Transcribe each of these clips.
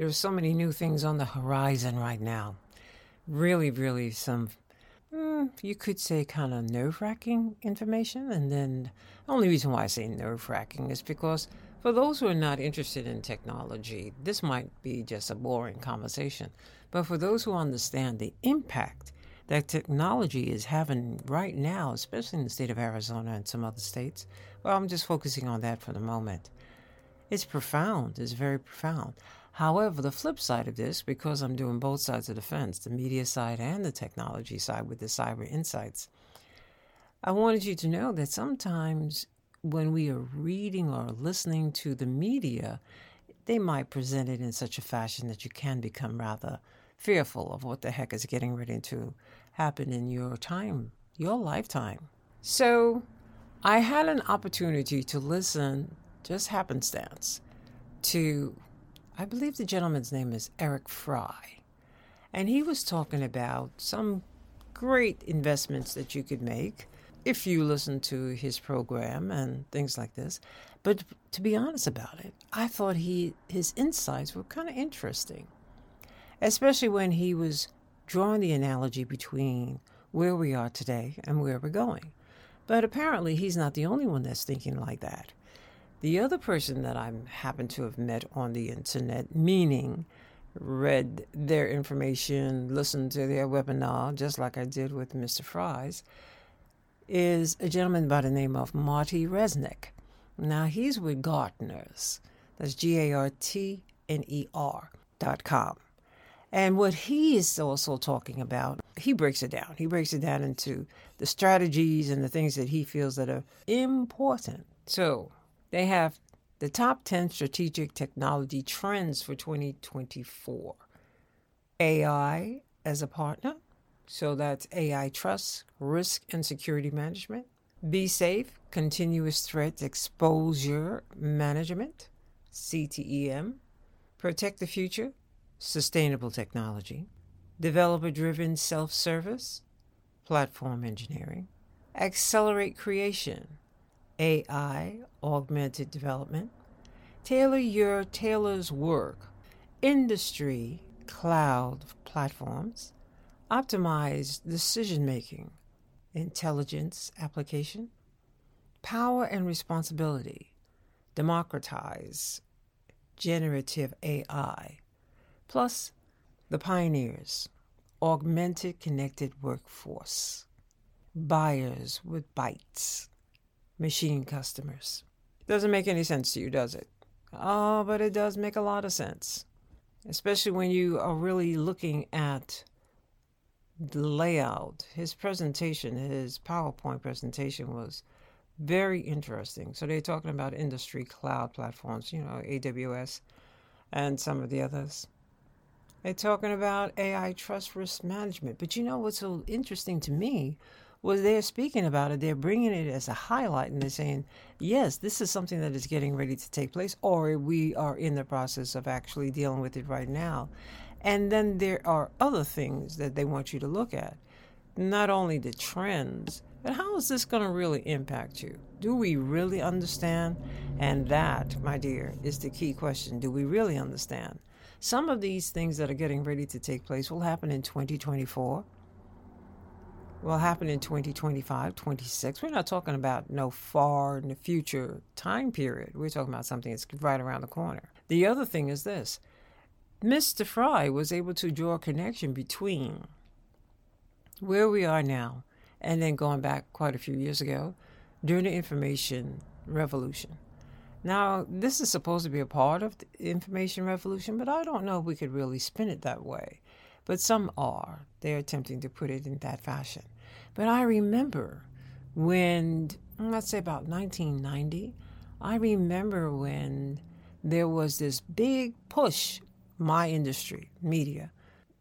There's so many new things on the horizon right now. Really, really some, mm, you could say, kind of nerve wracking information. And then the only reason why I say nerve wracking is because for those who are not interested in technology, this might be just a boring conversation. But for those who understand the impact that technology is having right now, especially in the state of Arizona and some other states, well, I'm just focusing on that for the moment. It's profound, it's very profound. However, the flip side of this, because I'm doing both sides of the fence, the media side and the technology side with the cyber insights, I wanted you to know that sometimes when we are reading or listening to the media, they might present it in such a fashion that you can become rather fearful of what the heck is getting ready to happen in your time, your lifetime. So, I had an opportunity to listen, just happenstance, to, I believe the gentleman's name is Eric Fry. And he was talking about some great investments that you could make if you listen to his program and things like this. But to be honest about it, I thought he his insights were kind of interesting, especially when he was drawing the analogy between where we are today and where we're going. But apparently, he's not the only one that's thinking like that. The other person that I happen to have met on the internet, meaning read their information, listened to their webinar, just like I did with Mr. Fry's, is a gentleman by the name of Marty Resnick. Now he's with Gartners. That's G A R T N E R dot com. And what he is also talking about, he breaks it down. He breaks it down into the strategies and the things that he feels that are important. So they have the top 10 strategic technology trends for 2024. AI as a partner, so that's AI trust, risk, and security management. Be safe, continuous threat exposure management, CTEM. Protect the future, sustainable technology. Developer driven self service, platform engineering. Accelerate creation, AI, augmented development. Tailor your tailor's work, industry, cloud platforms optimize decision making, intelligence application, power and responsibility, democratize generative AI, plus the pioneers, augmented connected workforce, buyers with bytes, machine customers. Doesn't make any sense to you, does it? Oh, but it does make a lot of sense, especially when you are really looking at the layout, his presentation, his PowerPoint presentation was very interesting. So they're talking about industry cloud platforms, you know, AWS and some of the others. They're talking about AI trust risk management. But you know what's so interesting to me was they're speaking about it, they're bringing it as a highlight and they're saying, yes, this is something that is getting ready to take place, or we are in the process of actually dealing with it right now. And then there are other things that they want you to look at. Not only the trends, but how is this going to really impact you? Do we really understand? And that, my dear, is the key question. Do we really understand? Some of these things that are getting ready to take place will happen in 2024, will happen in 2025, 26. We're not talking about no far in the future time period. We're talking about something that's right around the corner. The other thing is this Mr. Fry was able to draw a connection between where we are now and then going back quite a few years ago during the information revolution. Now, this is supposed to be a part of the information revolution, but I don't know if we could really spin it that way. But some are. They're attempting to put it in that fashion. But I remember when, let's say about 1990, I remember when there was this big push my industry, media,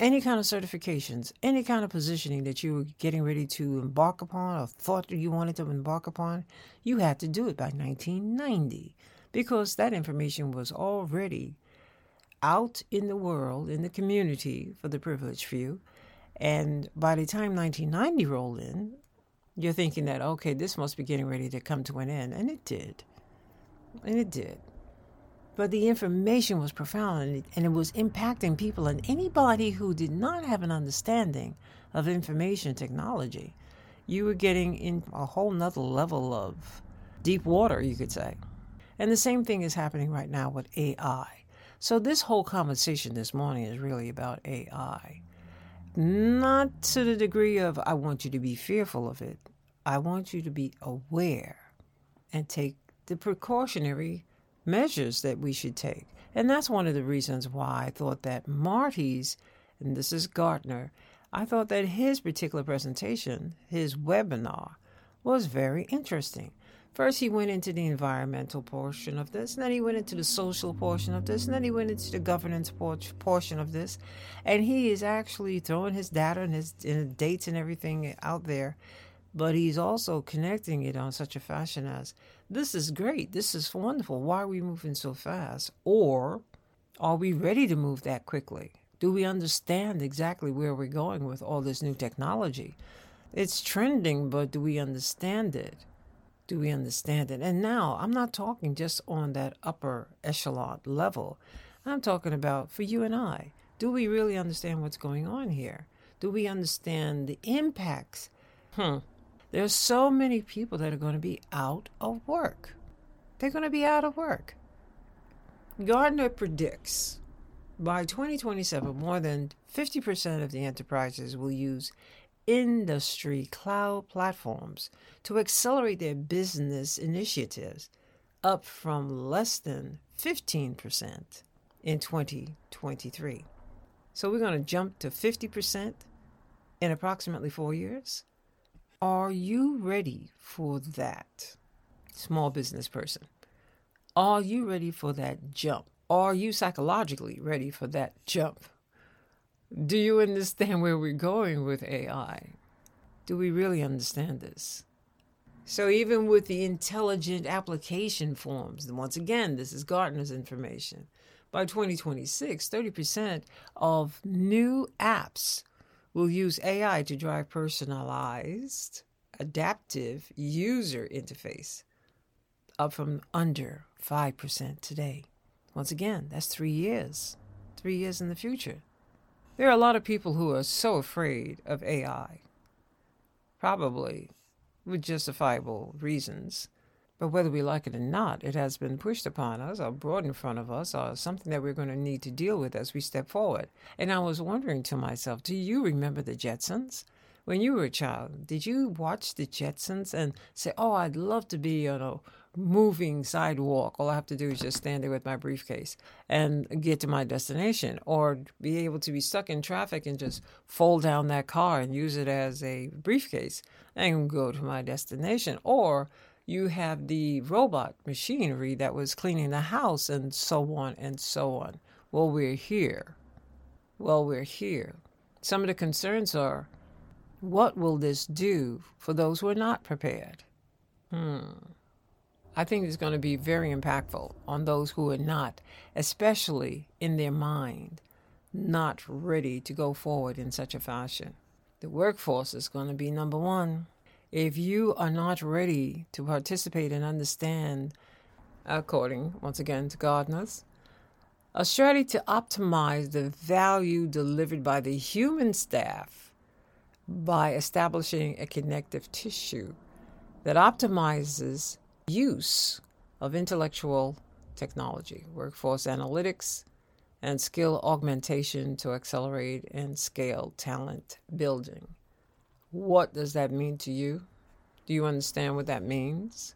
any kind of certifications, any kind of positioning that you were getting ready to embark upon or thought you wanted to embark upon, you had to do it by 1990 because that information was already out in the world, in the community for the privileged few. And by the time 1990 rolled in, you're thinking that, okay, this must be getting ready to come to an end. And it did. And it did. but the information was profound and it was impacting people. And anybody who did not have an understanding of information technology, you were getting in a whole nother level of deep water, you could say. And the same thing is happening right now with AI. So, this whole conversation this morning is really about AI. Not to the degree of I want you to be fearful of it, I want you to be aware and take the precautionary measures that we should take. And that's one of the reasons why I thought that Marty's, and this is Gartner, I thought that his particular presentation, his webinar, was very interesting. First, he went into the environmental portion of this, and then he went into the social portion of this, and then he went into the governance portion of this. And he is actually throwing his data and his, and dates and everything out there but he's also connecting it on such a fashion as this is great, this is wonderful. Why are we moving so fast? Or are we ready to move that quickly? Do we understand exactly where we're going with all this new technology? It's trending, but do we understand it? Do we understand it? And now I'm not talking just on that upper echelon level. I'm talking about for you and I. Do we really understand what's going on here? Do we understand the impacts? Hmm. There's so many people that are going to be out of work. They're going to be out of work. Gartner predicts by 2027, more than 50% of the enterprises will use industry cloud platforms to accelerate their business initiatives, up from less than 15% in 2023. So we're going to jump to 50% in approximately four years. Are you ready for that, small business person? Are you ready for that jump? Are you psychologically ready for that jump? Do you understand where we're going with AI? Do we really understand this? So, even with the intelligent application forms, and once again, this is Gartner's information. By 2026, 30% of new apps will use AI to drive personalized, adaptive user interface, up from under 5% today. Once again, that's three years, three years in the future. There are a lot of people who are so afraid of AI, probably with justifiable reasons. But whether we like it or not, it has been pushed upon us or brought in front of us or something that we're going to need to deal with as we step forward. And I was wondering to myself, do you remember the Jetsons? When you were a child, did you watch the Jetsons and say, Oh, I'd love to be on a moving sidewalk. All I have to do is just stand there with my briefcase and get to my destination, or be able to be stuck in traffic and just fold down that car and use it as a briefcase and go to my destination, or you have the robot machinery that was cleaning the house and so on and so on. Well, we're here. Well, we're here. Some of the concerns are what will this do for those who are not prepared? Hmm. I think it's going to be very impactful on those who are not, especially in their mind, not ready to go forward in such a fashion. The workforce is going to be number one if you are not ready to participate and understand, according once again to Gartner's, a strategy to optimize the value delivered by the human staff by establishing a connective tissue that optimizes use of intellectual technology, workforce analytics, and skill augmentation to accelerate and scale talent building. What does that mean to you? Do you understand what that means?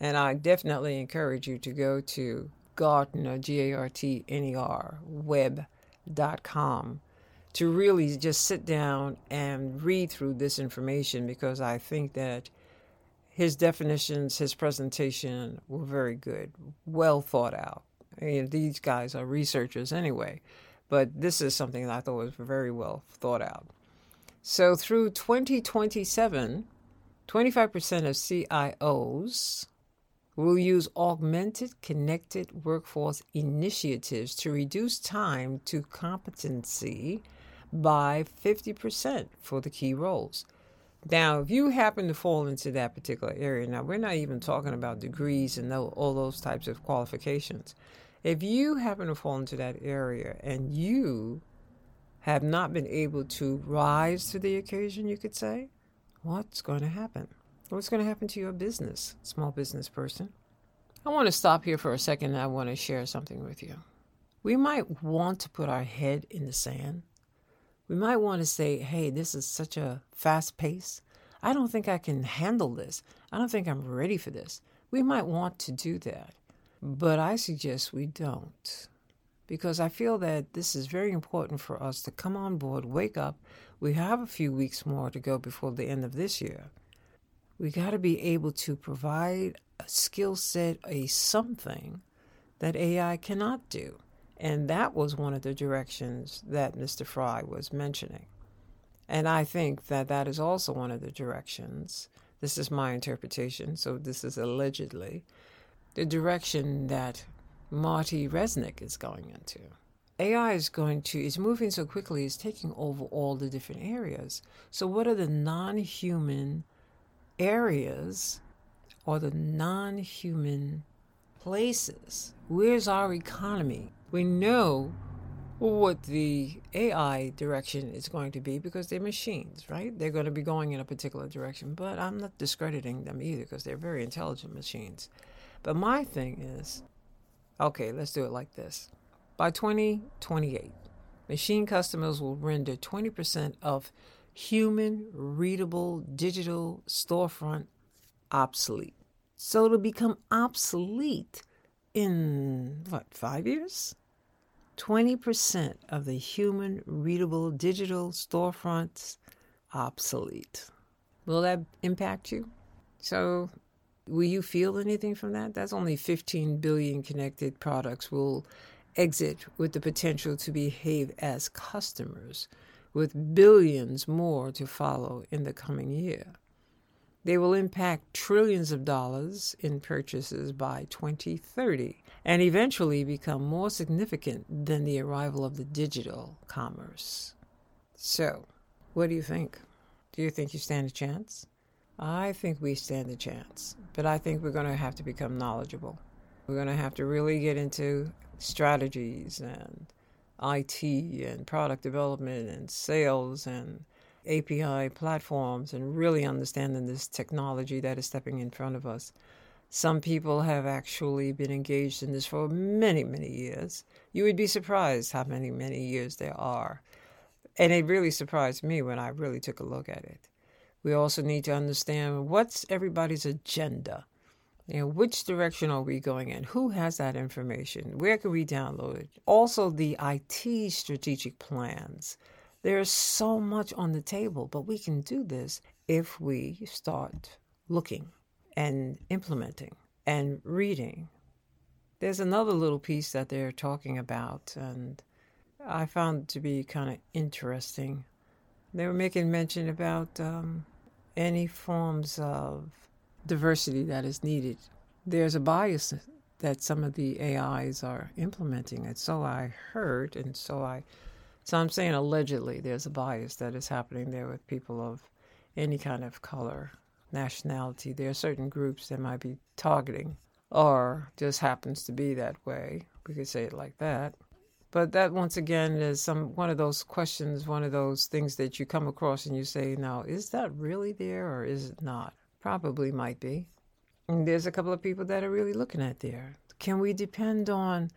And I definitely encourage you to go to Gartner, G A R T N E R, web.com to really just sit down and read through this information because I think that his definitions, his presentation were very good, well thought out. I mean, these guys are researchers anyway, but this is something that I thought was very well thought out. So through 2027, 25% of CIOs will use augmented connected workforce initiatives to reduce time to competency by 50% for the key roles. Now, if you happen to fall into that particular area, now we're not even talking about degrees and all those types of qualifications. If you happen to fall into that area and you have not been able to rise to the occasion, you could say, what's going to happen? What's going to happen to your business, small business person? I want to stop here for a second. I want to share something with you. We might want to put our head in the sand. We might want to say, hey, this is such a fast pace. I don't think I can handle this. I don't think I'm ready for this. We might want to do that. But I suggest we don't. Because I feel that this is very important for us to come on board, wake up. We have a few weeks more to go before the end of this year. We got to be able to provide a skill set, a something that AI cannot do. And that was one of the directions that Mr. Fry was mentioning. And I think that that is also one of the directions. This is my interpretation, so this is allegedly the direction that Marty Resnick is going into. AI is going to, is moving so quickly, it's taking over all the different areas. So, what are the non human areas or the non human places? Where's our economy? We know what the AI direction is going to be because they're machines, right? They're going to be going in a particular direction, but I'm not discrediting them either because they're very intelligent machines. But my thing is okay, let's do it like this. By 2028, machine customers will render 20% of human readable digital storefront obsolete. So it'll become obsolete in what, five years? 20% of the human readable digital storefronts obsolete. Will that impact you? So, will you feel anything from that? That's only 15 billion connected products will exit with the potential to behave as customers, with billions more to follow in the coming year. They will impact trillions of dollars in purchases by 2030 and eventually become more significant than the arrival of the digital commerce. So, what do you think? Do you think you stand a chance? I think we stand a chance, but I think we're going to have to become knowledgeable. We're going to have to really get into strategies and IT and product development and sales and API platforms and really understanding this technology that is stepping in front of us. Some people have actually been engaged in this for many, many years. You would be surprised how many, many years there are. And it really surprised me when I really took a look at it. We also need to understand what's everybody's agenda. You know, which direction are we going in? Who has that information? Where can we download it? Also, the IT strategic plans there's so much on the table, but we can do this if we start looking and implementing and reading. There's another little piece that they're talking about, and I found to be kind of interesting. They were making mention about um, any forms of diversity that is needed. There's a bias that some of the AIs are implementing, and so I heard, and so I so I'm saying allegedly there's a bias that is happening there with people of any kind of color, nationality. There are certain groups that might be targeting, or just happens to be that way. We could say it like that. But that once again is some one of those questions, one of those things that you come across and you say, now, is that really there or is it not? Probably might be. And there's a couple of people that are really looking at there. Can we depend on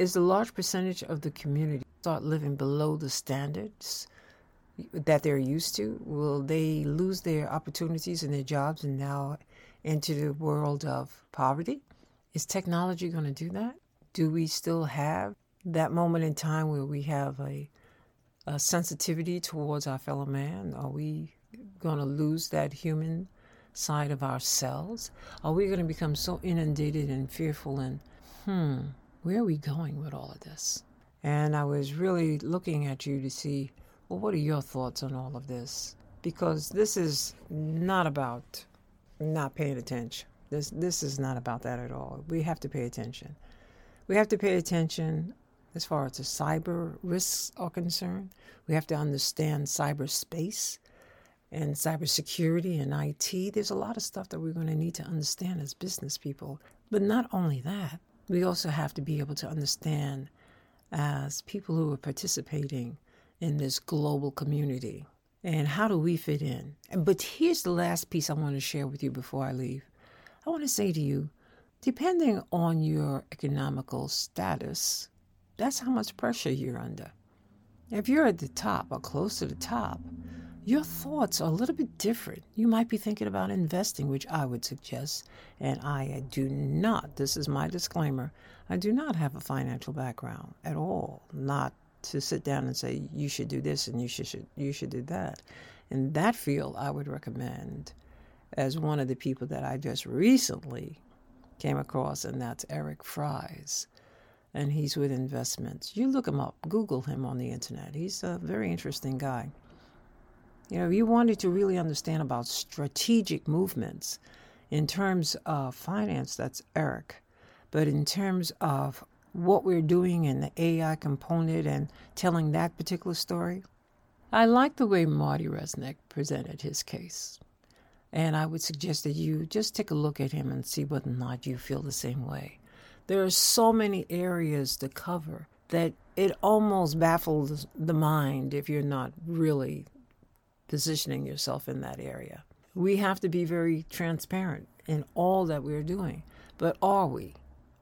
is the large percentage of the community start living below the standards that they're used to? Will they lose their opportunities and their jobs and now enter the world of poverty? Is technology going to do that? Do we still have that moment in time where we have a, a sensitivity towards our fellow man? Are we going to lose that human side of ourselves? Are we going to become so inundated and fearful and, hmm, where are we going with all of this? And I was really looking at you to see, well, what are your thoughts on all of this? Because this is not about not paying attention. This this is not about that at all. We have to pay attention. We have to pay attention as far as the cyber risks are concerned. We have to understand cyberspace and cybersecurity and IT. There's a lot of stuff that we're going to need to understand as business people. But not only that, we also have to be able to understand as people who are participating in this global community and how do we fit in. But here's the last piece I want to share with you before I leave. I want to say to you, depending on your economical status, that's how much pressure you're under. If you're at the top or close to the top, your thoughts are a little bit different. You might be thinking about investing, which I would suggest, and I uh, do not, this is my disclaimer, I do not have a financial background at all, not to sit down and say you should do this and you should, should you should do that. In that field, I would recommend as one of the people that I just recently came across, and that's Eric Fry's. And he's with investments. You look him up, Google him on the internet. He's a very interesting guy. You know, if you wanted to really understand about strategic movements in terms of finance, that's Eric. But in terms of what we're doing in the AI component and telling that particular story, I like the way Marty Resnick presented his case. And I would suggest that you just take a look at him and see whether or not you feel the same way. There are so many areas to cover that it almost baffles the mind if you're not really positioning yourself in that area. We have to be very transparent in all that we're doing. But are we?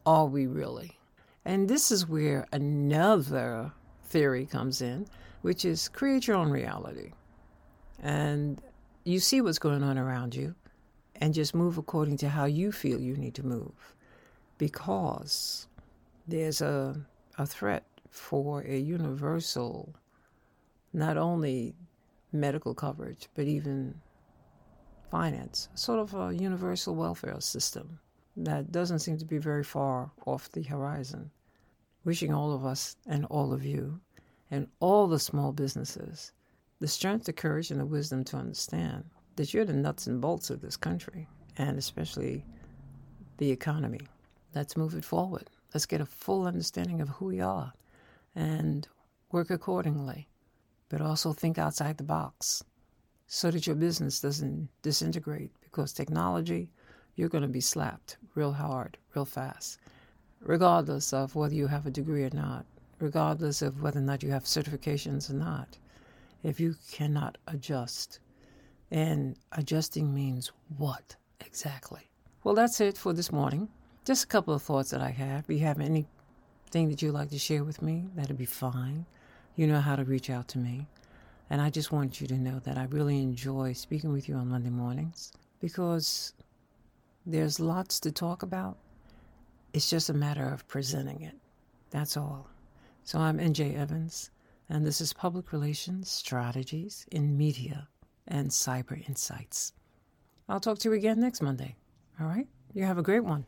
Are we really? And this is where another theory comes in, which is create your own reality. And you see what's going on around you and just move according to how you feel you need to move. Because there's a, a threat for a universal, not only medical coverage, but even finance, sort of a universal welfare system that doesn't seem to be very far off the horizon. Wishing all of us and all of you and all the small businesses the strength, the courage, and the wisdom to understand that you're the nuts and bolts of this country, and especially the economy. Let's move it forward. Let's get a full understanding of who we are and work accordingly, but also think outside the box so that your business doesn't disintegrate because technology, you're going to be slapped real hard, real fast, regardless of whether you have a degree or not, regardless of whether or not you have certifications or not if you cannot adjust. And adjusting means what exactly? Well, that's it for this morning. Just a couple of thoughts that I have. If you have anything that you'd like to share with me, that'd be fine. You know how to reach out to me. And I just want you to know that I really enjoy speaking with you on Monday mornings because there's lots to talk about. It's just a matter of presenting it. That's all. So I'm NJ Evans and this is Public Relations Strategies in Media and Cyber Insights. I'll talk to you again next Monday. All right? You have a great one.